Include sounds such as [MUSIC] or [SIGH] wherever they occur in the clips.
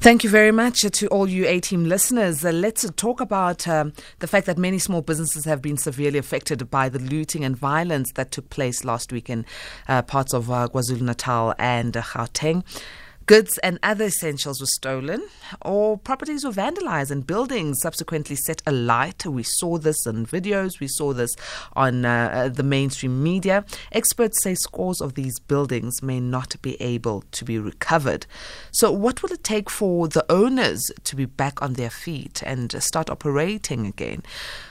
Thank you very much to all you A Team listeners. Uh, let's talk about um, the fact that many small businesses have been severely affected by the looting and violence that took place last week in uh, parts of uh, KwaZulu Natal and uh, Gauteng. Goods and other essentials were stolen, or properties were vandalized, and buildings subsequently set alight. We saw this in videos, we saw this on uh, the mainstream media. Experts say scores of these buildings may not be able to be recovered. So, what will it take for the owners to be back on their feet and start operating again?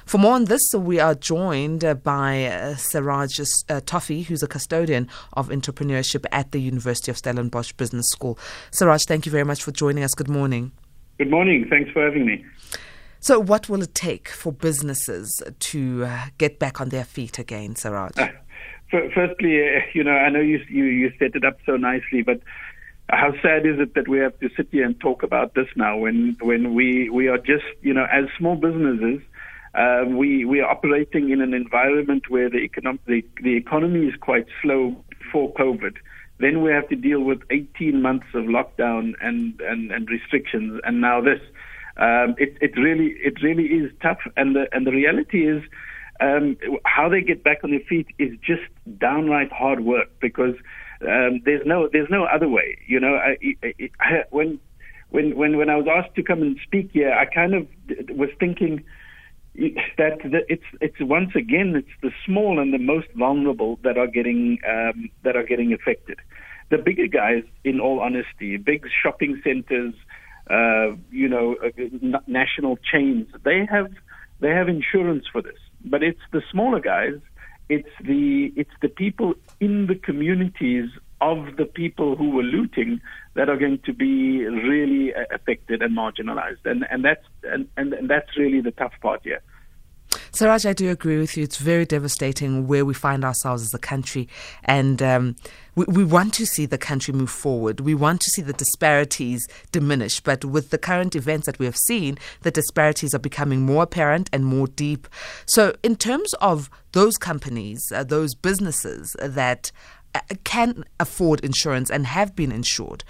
For more on this, we are joined by uh, Seraj uh, Toefy, who's a custodian of entrepreneurship at the University of Stellenbosch Business School. Seraj, thank you very much for joining us. Good morning. Good morning. Thanks for having me. So, what will it take for businesses to uh, get back on their feet again, Seraj? [LAUGHS] Uh, firstly, uh, you know, I know you, you you set it up so nicely, but how sad is it that we have to sit here and talk about this now when when we we are just you know as small businesses uh, we we are operating in an environment where the, economic, the, the economy is quite slow before COVID. Then we have to deal with 18 months of lockdown and, and, and restrictions, and now this. Um, it, it really it really is tough, and the and the reality is um, how they get back on their feet is just downright hard work because um, there's no there's no other way. You know, I, I, I, when when when when I was asked to come and speak here, I kind of was thinking that, it's it's once again it's the small and the most vulnerable that are getting um, that are getting affected. The bigger guys, in all honesty, big shopping centers, uh, you know, uh, national chains, they have they have insurance for this. But it's the smaller guys, it's the it's the people in the communities of the people who were looting that are going to be really uh, affected and marginalized. And, and, that's, and, and that's really the tough part here. Seraj, I do agree with you. It's very devastating where we find ourselves as a country. And um, we, we want to see the country move forward. We want to see the disparities diminish. But with the current events that we have seen, the disparities are becoming more apparent and more deep. So, in terms of those companies, uh, those businesses that uh, can afford insurance and have been insured.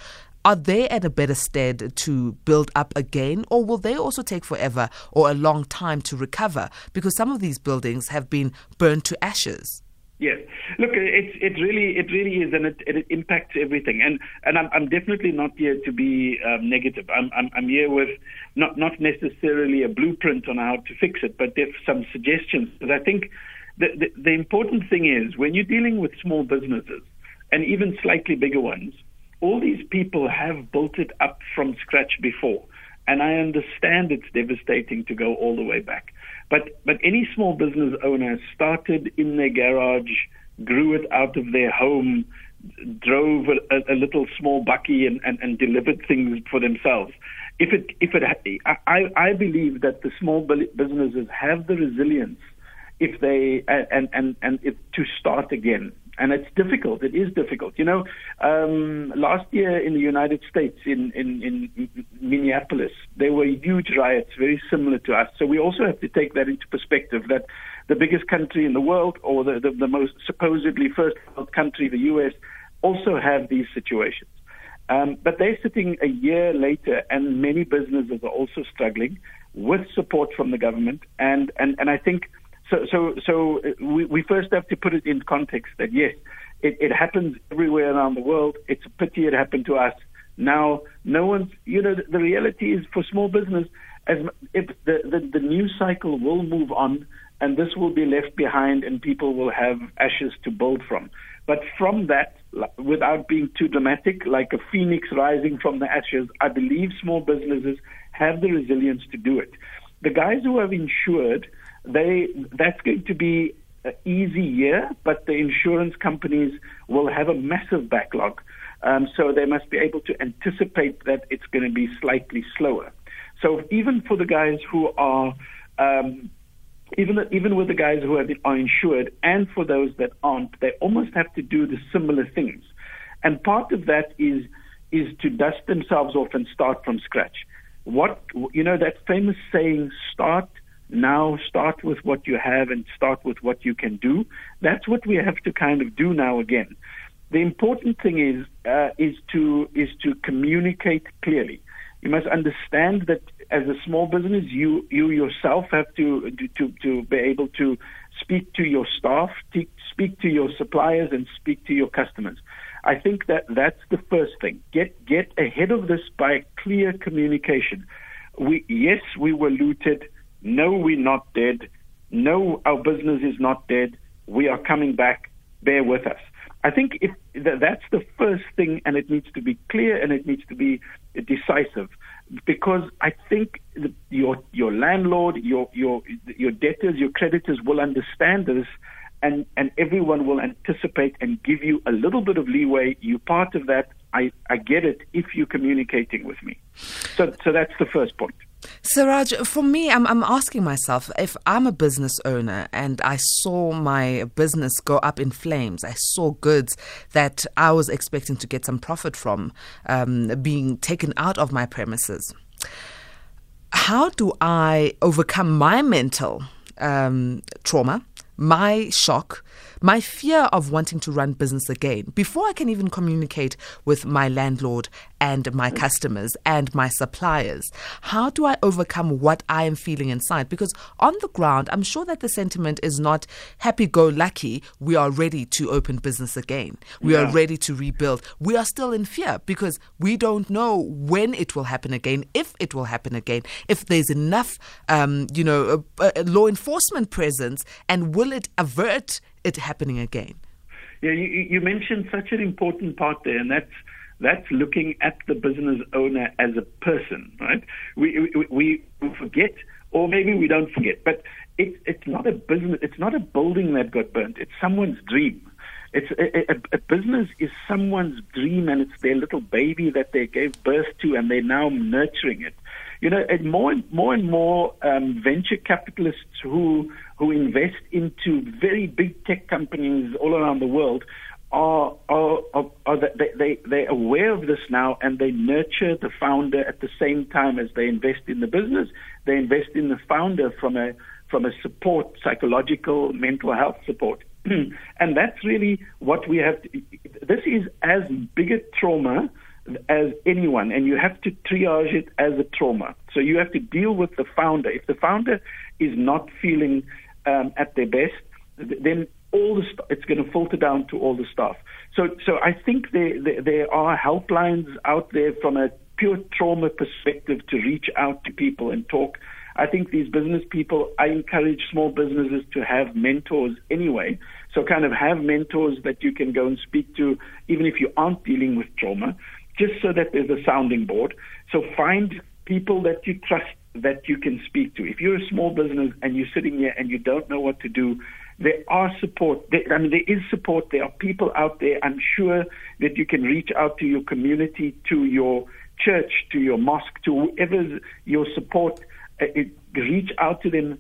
Are they at a better stead to build up again, or will they also take forever or a long time to recover? Because some of these buildings have been burned to ashes. Yes, look, it it really it really is, and it, it impacts everything. And and I'm I'm definitely not here to be um, negative. I'm, I'm I'm here with not not necessarily a blueprint on how to fix it, but there's some suggestions. But I think the, the, the important thing is when you're dealing with small businesses and even slightly bigger ones, all these people have built it up from scratch before. And I understand it's devastating to go all the way back. But, but any small business owner started in their garage, grew it out of their home, drove a, a little small bakkie and, and, and, delivered things for themselves. If it, if it, I, I believe that the small businesses have the resilience if they and and and if, to start again. And it's difficult. It is difficult. You know, um, last year in the United States, in, in, in Minneapolis, there were huge riots, very similar to us. So we also have to take that into perspective. That the biggest country in the world, or the, the, the most supposedly first world country, the U.S., also have these situations. Um, but they're sitting a year later, and many businesses are also struggling with support from the government. And, and, and I think so, so, so uh, we, we first have to put it in context that yes, it, it happens everywhere around the world. It's a pity it happened to us. Now, no one's, you know, the, the reality is for small business, as if the, the, the news cycle will move on and this will be left behind and people will have ashes to build from. But from that, without being too dramatic, like a phoenix rising from the ashes, I believe small businesses have the resilience to do it. The guys who have insured, they that's going to be an easy year, but the insurance companies will have a massive backlog. Um, so they must be able to anticipate that it's going to be slightly slower. So even for the guys who are, um, even even with the guys who have, are insured, and for those that aren't, they almost have to do the similar things. And part of that is is to dust themselves off and start from scratch. What you know that famous saying, "Start." Now start with what you have and start with what you can do. That's what we have to kind of do now again. The important thing is uh, is to is to communicate clearly. You must understand that as a small business, you you yourself have to to to be able to speak to your staff, speak to your suppliers, and speak to your customers. I think that that's the first thing. Get get ahead of this by clear communication. We yes, we were looted. No, we're not dead. No, our business is not dead. We are coming back. Bear with us. I think if that's the first thing, and it needs to be clear and it needs to be decisive, because I think your your landlord, your your your debtors, your creditors will understand this, and and everyone will anticipate and give you a little bit of leeway. You're part of that. I I get it if you're communicating with me. So so that's the first point. Seraj, for me, I'm, I'm asking myself if I'm a business owner and I saw my business go up in flames, I saw goods that I was expecting to get some profit from um, being taken out of my premises. How do I overcome my mental um, trauma, my shock? my fear of wanting to run business again before I can even communicate with my landlord and my customers and my suppliers? How do I overcome what I am feeling inside? Because on the ground, I'm sure that the sentiment is not happy go lucky. We are ready to open business again. We yeah. are ready to rebuild. We are still in fear because we don't know when it will happen again, if it will happen again, if there's enough, um, you know, uh, uh, law enforcement presence, and will it avert it happening again? Yeah, you, you mentioned such an important part there, and that's that's looking at the business owner as a person, right? We, we, we forget, or maybe we don't forget, but it, it's not a business, it's not a building that got burnt, it's someone's dream. It's a, a, a, business is someone's dream, and it's their little baby that they gave birth to, and they're now nurturing it. You know, and more and more and more um, venture capitalists who who invest into very big tech companies all around the world are are, are, are they, they they're aware of this now and they nurture the founder at the same time as they invest in the business. They invest in the founder from a from a support, psychological, mental health support. [CLEARS THROAT] and that's really what we have. To, this is as big a trauma as anyone, and you have to triage it as a trauma. So you have to deal with the founder. If the founder is not feeling um, at their best, then all the st- it's going to filter down to all the staff. So, so I think there, there, there are helplines out there from a pure trauma perspective to reach out to people and talk. I think these business people, I encourage small businesses to have mentors anyway. So, kind of have mentors that you can go and speak to, even if you aren't dealing with trauma just so that there's a sounding board. So find people that you trust that you can speak to. If you're a small business and you're sitting here and you don't know what to do, there are support. There, I mean, there is support. There are people out there. I'm sure that you can reach out to your community, to your church, to your mosque, to whoever your support. Uh, it, reach out to them,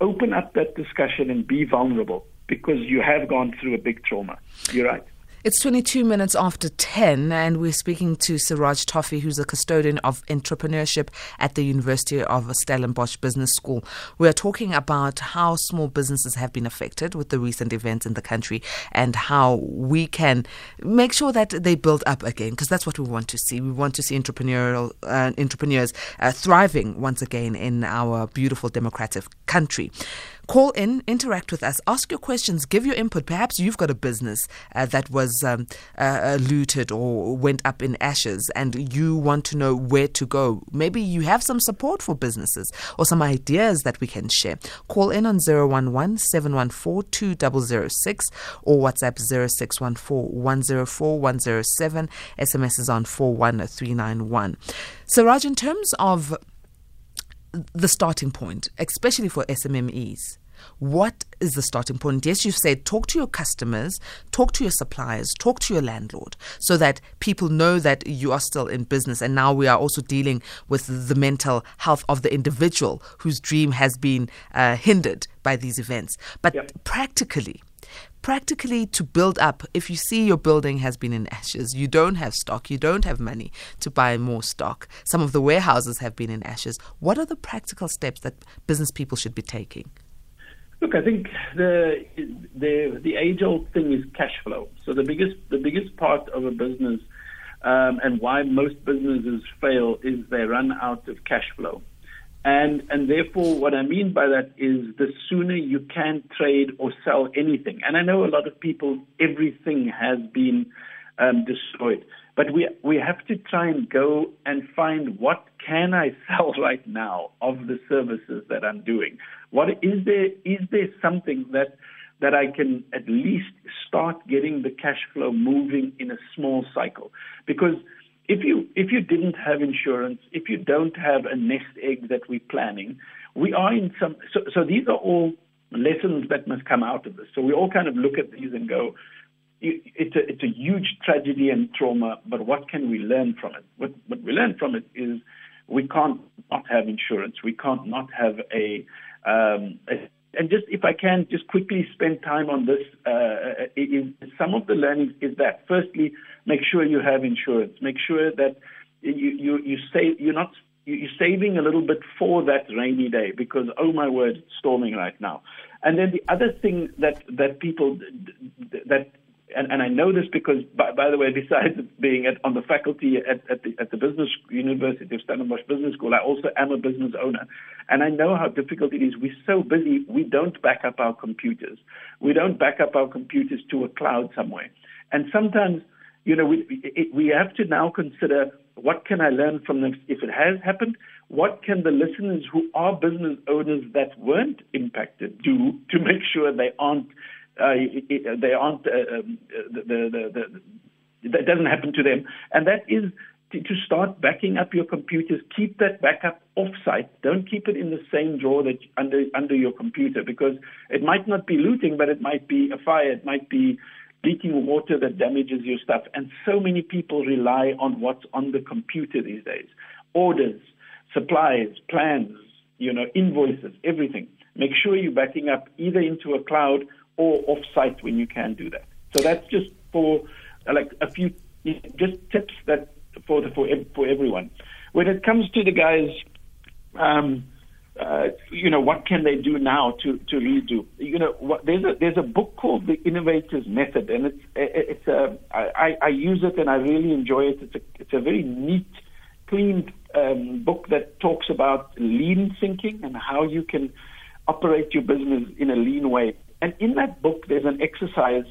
open up that discussion, and be vulnerable because you have gone through a big trauma. You're right. It's 22 minutes after 10, and we're speaking to Seraj Toefy, who's a custodian of entrepreneurship at the University of Stellenbosch Business School. We are talking about how small businesses have been affected with the recent events in the country and how we can make sure that they build up again, because that's what we want to see. We want to see entrepreneurial uh, entrepreneurs uh, thriving once again in our beautiful democratic country. Call in, interact with us, ask your questions, give your input. Perhaps you've got a business uh, that was um, uh, uh, looted or went up in ashes and you want to know where to go. Maybe you have some support for businesses or some ideas that we can share. Call in on 011 714 2006 or WhatsApp 0614 104 107. SMS is on 41391. So, Raj, in terms of the starting point, especially for SMMEs? What is the starting point? Yes, you've said talk to your customers, talk to your suppliers, talk to your landlord so that people know that you are still in business. And now we are also dealing with the mental health of the individual whose dream has been uh, hindered by these events. But yep. practically, practically to build up if you see your building has been in ashes you don't have stock you don't have money to buy more stock. Some of the warehouses have been in ashes. What are the practical steps that business people should be taking? Look i think the the the age old thing is cash flow. So the biggest the biggest part of a business um, and why most businesses fail is they run out of cash flow. And, and therefore, what I mean by that is the sooner you can trade or sell anything. And I know a lot of people, everything has been um, destroyed. But we, we have to try and go and find what can I [LAUGHS] sell right now of the services that I'm doing. What is there? Is there something that that I can at least start getting the cash flow moving in a small cycle? Because if you if you didn't have insurance, if you don't have a nest egg that we're planning, we are in some. So, so these are all lessons that must come out of this. So we all kind of look at these and go, it's a it's a huge tragedy and trauma, but what can we learn from it? What what we learn from it is we can't not have insurance. We can't not have a, um, a and just if I can just quickly spend time on this, uh, in, some of the learnings is that firstly, make sure you have insurance. Make sure that you you you save you're not you're saving a little bit for that rainy day because oh my word, it's storming right now. And then the other thing that that people that and, and I know this because, by, by the way, [LAUGHS] besides being at, on the faculty at, at, the, at the Business University of Stellenbosch Business School, I also am a business owner. And I know how difficult it is. We're so busy, we don't back up our computers. We don't back up our computers to a cloud somewhere. And sometimes, you know, we, it, we have to now consider what can I learn from this if it has happened? What can the listeners who are business owners that weren't impacted do to make sure they aren't uh, they aren't uh, um, the, the, the, that doesn't happen to them, and that is to, to start backing up your computers. Keep that backup offsite. Don't keep it in the same drawer that under under your computer because it might not be looting, but it might be a fire. It might be leaking water that damages your stuff. And so many people rely on what's on the computer these days: orders, supplies, plans, you know, invoices, everything. Make sure you're backing up either into a cloud or off-site when you can do that. So that's just for uh, like a few just tips that for the, for for everyone. When it comes to the guys, um, uh, you know, what can they do now to to redo? You know, what, there's a there's a book called The Innovators Method, and it's it's a I, I use it and I really enjoy it. It's a it's a very neat, clean um, book that talks about lean thinking and how you can operate your business in a lean way. And in that book, there's an exercise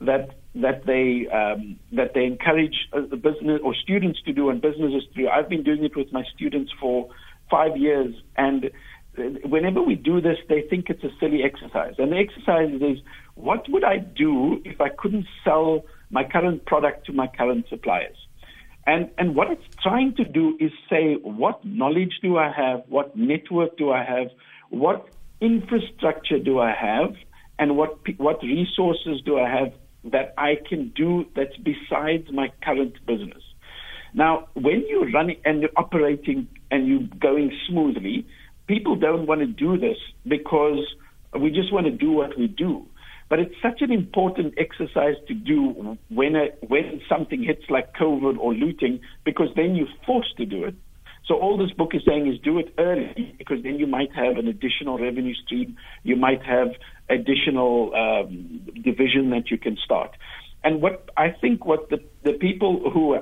that that they um, that they encourage uh, the business or students to do and businesses to do. I've been doing it with my students for five years, and uh, whenever we do this, they think it's a silly exercise. And the exercise is, what would I do if I couldn't sell my current product to my current suppliers? And and what it's trying to do is say, what knowledge do I have? What network do I have? What infrastructure do I have? And what what resources do I have that I can do that's besides my current business. Now, when you're running and you're operating and you're going smoothly, people don't want to do this because we just want to do what we do. But it's such an important exercise to do when a, when something hits like COVID or looting, because then you're forced to do it. So all this book is saying is do it early because then you might have an additional revenue stream. You might have additional um, division that you can start. And what I think what the, the people who uh,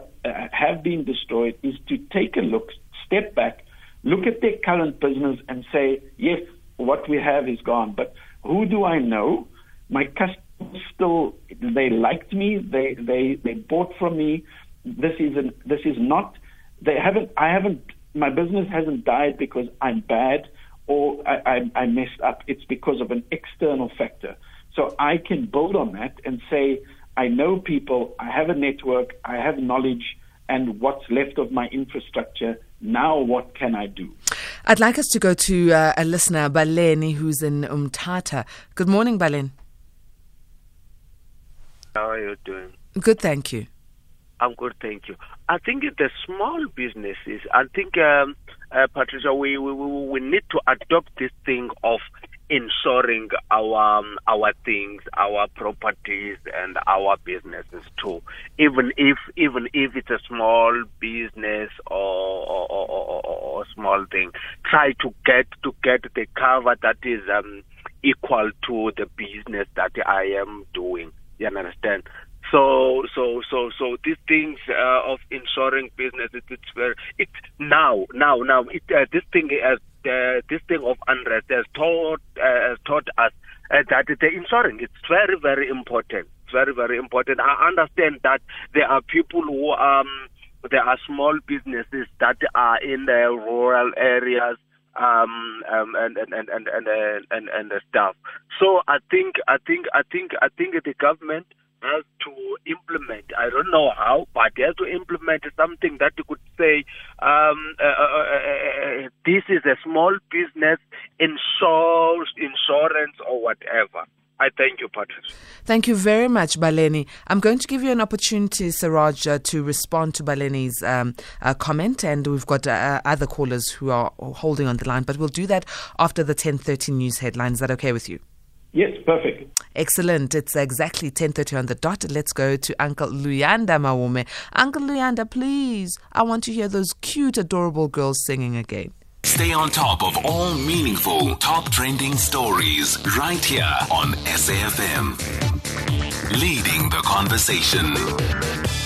have been destroyed is to take a look, step back, look at their current business and say, yes, what we have is gone, but who do I know? My customers still, they liked me, they, they, they bought from me. This is, an, this is not, they haven't, I haven't, my business hasn't died because I'm bad or I, I, I messed up. It's because of an external factor. So I can build on that and say, I know people, I have a network, I have knowledge, and what's left of my infrastructure. Now, what can I do? I'd like us to go to uh, a listener, Baleni, who's in Umtata. Good morning, Balen. How are you doing? Good, thank you. I'm good, thank you. I think the small businesses, I think, um, uh, Patricia, we, we, we need to adopt this thing of insuring our um, our things, our properties, and our businesses too. Even if even if it's a small business or or, or, or, small thing, try to get to get the cover that is um, equal to the business that I am doing. You understand? So, so, so, so these things uh, of insuring business, it, it's now, now, now. It, uh, this thing has, uh, this thing of unrest has taught, uh, taught us uh, that the insuring it's very, very important. It's very, very important. I understand that there are people who um, there are small businesses that are in the rural areas um, um, and and and and and and, and, and stuff. So I think I think I think I think the government has to implement. I don't know how, but they have to implement something that you could say um, uh, uh, uh, uh this is a small business insures insurance or whatever. I thank you, Patrick. Thank you very much, Baleni. I'm going to give you an opportunity, Seraj, uh, to respond to Baleni's um, uh, comment, and we've got uh, other callers who are holding on the line, but we'll do that after the 10:30 news headlines. Is that okay with you? Yes, perfect. Excellent. It's exactly 10.30 on the dot. Let's go to Uncle Luyanda Mawume. Uncle Luyanda, please, I want to hear those cute, adorable girls singing again. Stay on top of all meaningful, top trending stories right here on SAFM. Leading the conversation.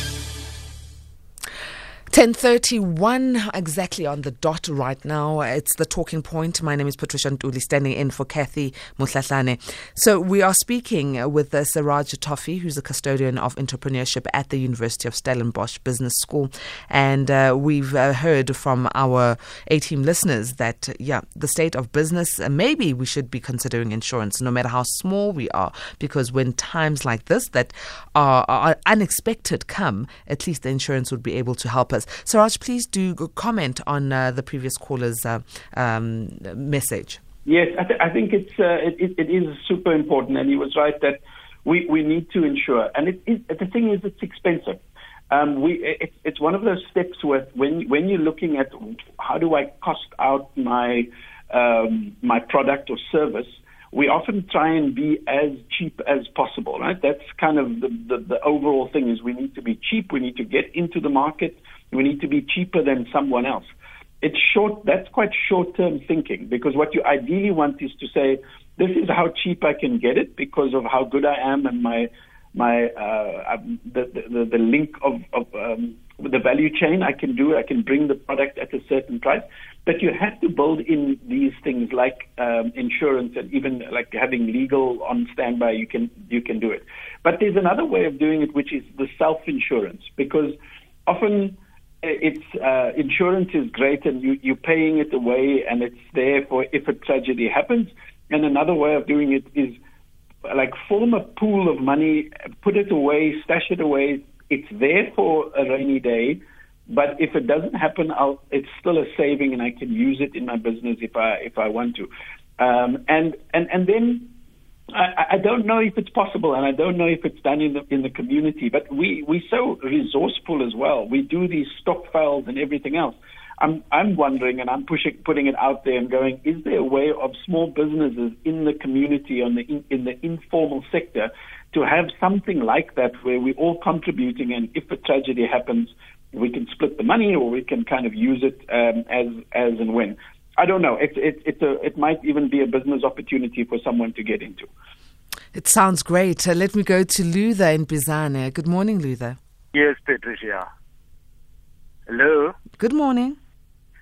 10.31 exactly on the dot right now. It's the talking point. My name is Patricia Ntuli, standing in for Cathy Mohlahlana. So we are speaking with uh, Seraj Toefy, who's a custodian of entrepreneurship at the University of Stellenbosch Business School. And uh, we've uh, heard from our A-team listeners that, yeah, the state of business, uh, maybe we should be considering insurance, no matter how small we are, because when times like this that are, are unexpected come, at least the insurance would be able to help us. Seraj, please do comment on uh, the previous caller's uh, um, message. Yes, I, th- I think it's uh, it, it is super important, and he was right that we, we need to ensure. And it, it, the thing is, it's expensive. Um, we it, it's one of those steps where when when you're looking at how do I cost out my um, my product or service, we often try and be as cheap as possible, right? That's kind of the, the, the overall thing is we need to be cheap. We need to get into the market. We need to be cheaper than someone else. It's short, that's quite short term thinking because what you ideally want is to say, this is how cheap I can get it because of how good I am and my, my, uh, um, the, the, the link of, of, um, the value chain. I can do, I can bring the product at a certain price. But you have to build in these things like um, insurance and even like having legal on standby. You can you can do it. But there's another way of doing it, which is the self insurance, because often it's uh, insurance is great and you, you're paying it away and it's there for if a tragedy happens. And another way of doing it is like form a pool of money, put it away, stash it away. It's there for a rainy day, but if it doesn't happen, I'll, it's still a saving and I can use it in my business if I if I want to. Um, and and and then I, I don't know if it's possible, and I don't know if it's done in the in the community. But we we're so resourceful as well. We do these stokvels and everything else. I'm I'm wondering, and I'm pushing putting it out there and going: Is there a way of small businesses in the community, on the in, in the informal sector, to have something like that where we're all contributing, and if a tragedy happens, we can split the money, or we can kind of use it um, as as and when. I don't know. It, it, it, a, it might even be a business opportunity for someone to get into. It sounds great. Uh, let me go to Luther in Bizana. Good morning, Luther. Yes, Patricia. Hello. Good morning.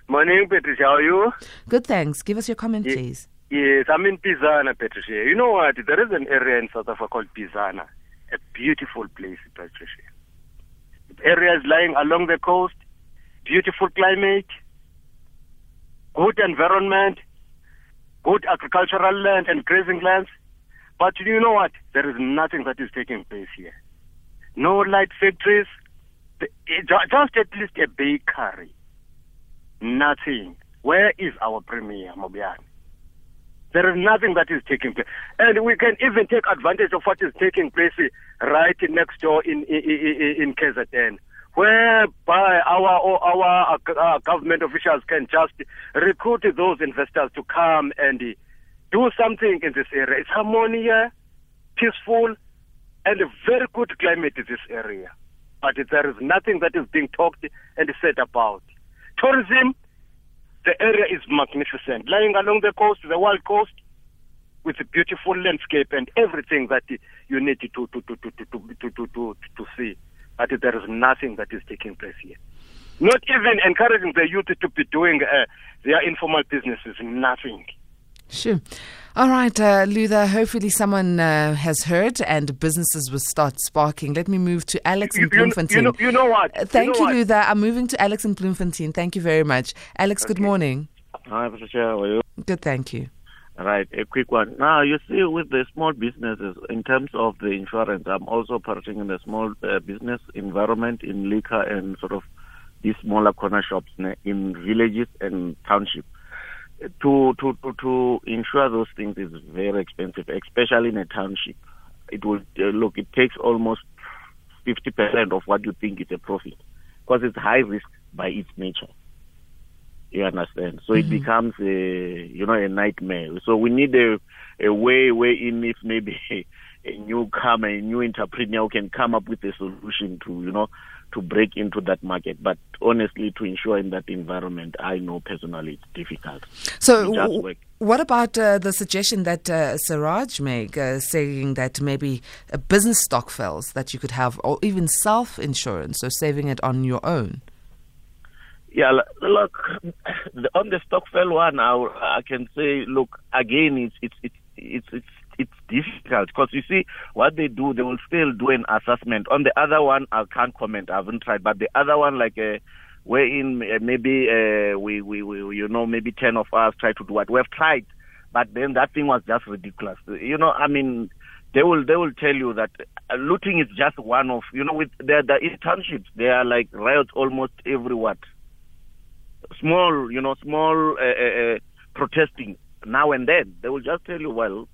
Morning, Patricia. How are you? Good, thanks. Give us your comment, please. Yes, I'm in Bizana, Patricia. You know what? There is an area in South Africa called Bizana. A beautiful place, Patricia. The area is lying along the coast. Beautiful climate good environment, good agricultural land and grazing lands. But you know what? There is nothing that is taking place here. No light factories, just at least a bakery. Nothing. Where is our premier, Mabuyane? There is nothing that is taking place. And we can even take advantage of what is taking place eh, right next door in, in, in, in KZN whereby our our, uh, our uh, government officials can just recruit those investors to come and do something in this area. It's harmonious, peaceful, and a very good climate in this area. But there is nothing that is being talked and said about. Tourism, the area is magnificent. Lying along the coast, the wild coast, with a beautiful landscape and everything that you need to to to to to to to, to, to, to see. But there is nothing that is taking place here. Not even encouraging the youth to be doing uh, their informal businesses. Nothing. Sure. All right, uh, Luther, hopefully someone uh, has heard and businesses will start sparking. Let me move to Alex in Bloemfontein. You know, you know what? Uh, thank you, know you Luther. I'm moving to Alex in Bloemfontein. Thank you very much. Alex, okay. good morning. Hi, Patricia. How are you? Good, thank you. Right, a quick one. Now, you see, with the small businesses, in terms of the insurance, I'm also operating in the small uh, business environment in liquor and sort of these smaller corner shops in villages and townships to, to, to, to insure those things is very expensive, especially in a township. It will uh, look. It takes almost fifty percent of what you think is a profit, because it's high risk by its nature. You understand? So mm-hmm. it becomes a you know a nightmare. So we need a a way in if maybe [LAUGHS] a newcomer, a new entrepreneur can come up with a solution to you know to break into that market. But honestly, to ensure in that environment, I know personally it's difficult. So, w- what about uh, the suggestion that uh, Seraj made, uh, saying that maybe a business stokvels that you could have, or even self insurance, so saving it on your own? Yeah, look, on the stokvel one, I, I can say, look, again, it's it's it's it's, it's difficult because you see what they do, they will still do an assessment. On the other one, I can't comment. I haven't tried, but the other one, like uh, wherein uh, maybe uh, we, we we you know maybe ten of us try to do what we have tried, but then that thing was just ridiculous. You know, I mean. They will they will tell you that uh, looting is just one of you know with the the internships they are like riots almost every what small you know small uh, uh, uh protesting now and then they will just tell you well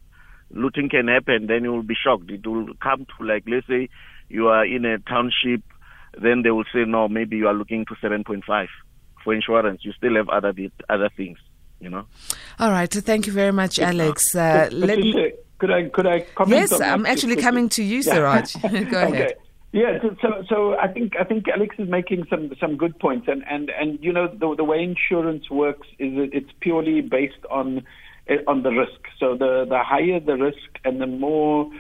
looting can happen, then you will be shocked. It will come to like, let's say you are in a township, then they will say, no, maybe you are looking to 7.5 for insurance. You still have other other things, you know. All right. So thank you very much, Alex. Uh, let me... Could I could I comment? Yes, I'm actually coming to you, Seraj. [LAUGHS] Go okay. Yeah, so so I think I think Alex is making some some good points, and and and you know the the way insurance works is it's purely based on on the risk. So the, the higher the risk and the more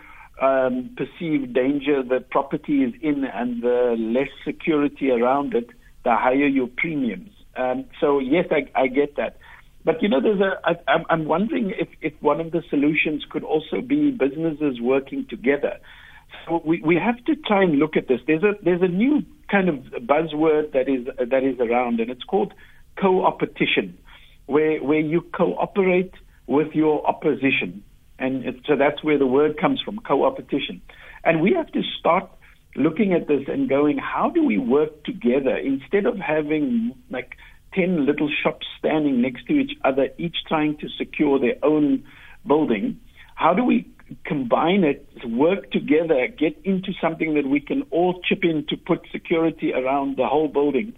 um, perceived danger the property is in and the less security around it, the higher your premiums. Um, so yes, I, I get that. But you know, there's a. I, I'm wondering if, if one of the solutions could also be businesses working together. So we, we have to try and look at this. There's a there's a new kind of buzzword that is that is around, and it's called co-opetition, where where you cooperate with your opposition. And it, so that's where the word comes from, co-opetition. And we have to start looking at this and going, how do we work together instead of having like 10 little shops standing next to each other, each trying to secure their own building? How do we combine it, work together, get into something that we can all chip in to put security around the whole building?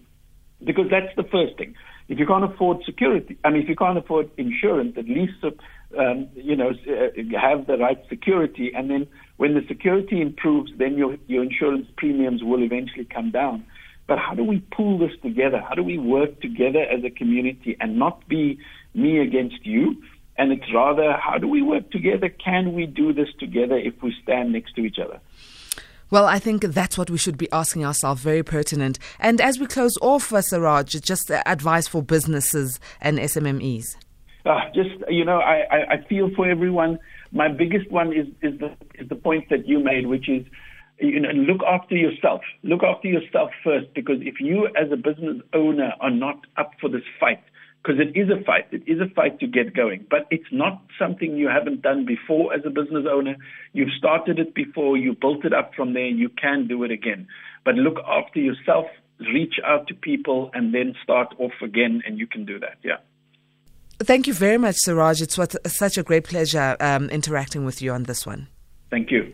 Because that's the first thing. If you can't afford security, I mean, if you can't afford insurance, at least um, you know uh, have the right security, and then when the security improves, then your your insurance premiums will eventually come down. But how do we pull this together? How do we work together as a community and not be me against you? And it's rather, how do we work together? Can we do this together if we stand next to each other? Well, I think that's what we should be asking ourselves. Very pertinent. And as we close off, uh, Seraj, just advice for businesses and SMMEs. Uh, just you know, I, I, I feel for everyone. My biggest one is is the is the point that you made, which is you know, look after yourself. Look after yourself first, because if you as a business owner are not up for this fight, because it is a fight. It is a fight to get going, but it's not something you haven't done before as a business owner. You've started it before, you built it up from there, you can do it again. But look after yourself, reach out to people, and then start off again, and you can do that. Yeah. Thank you very much, Seraj. It's what, such a great pleasure um, interacting with you on this one. Thank you.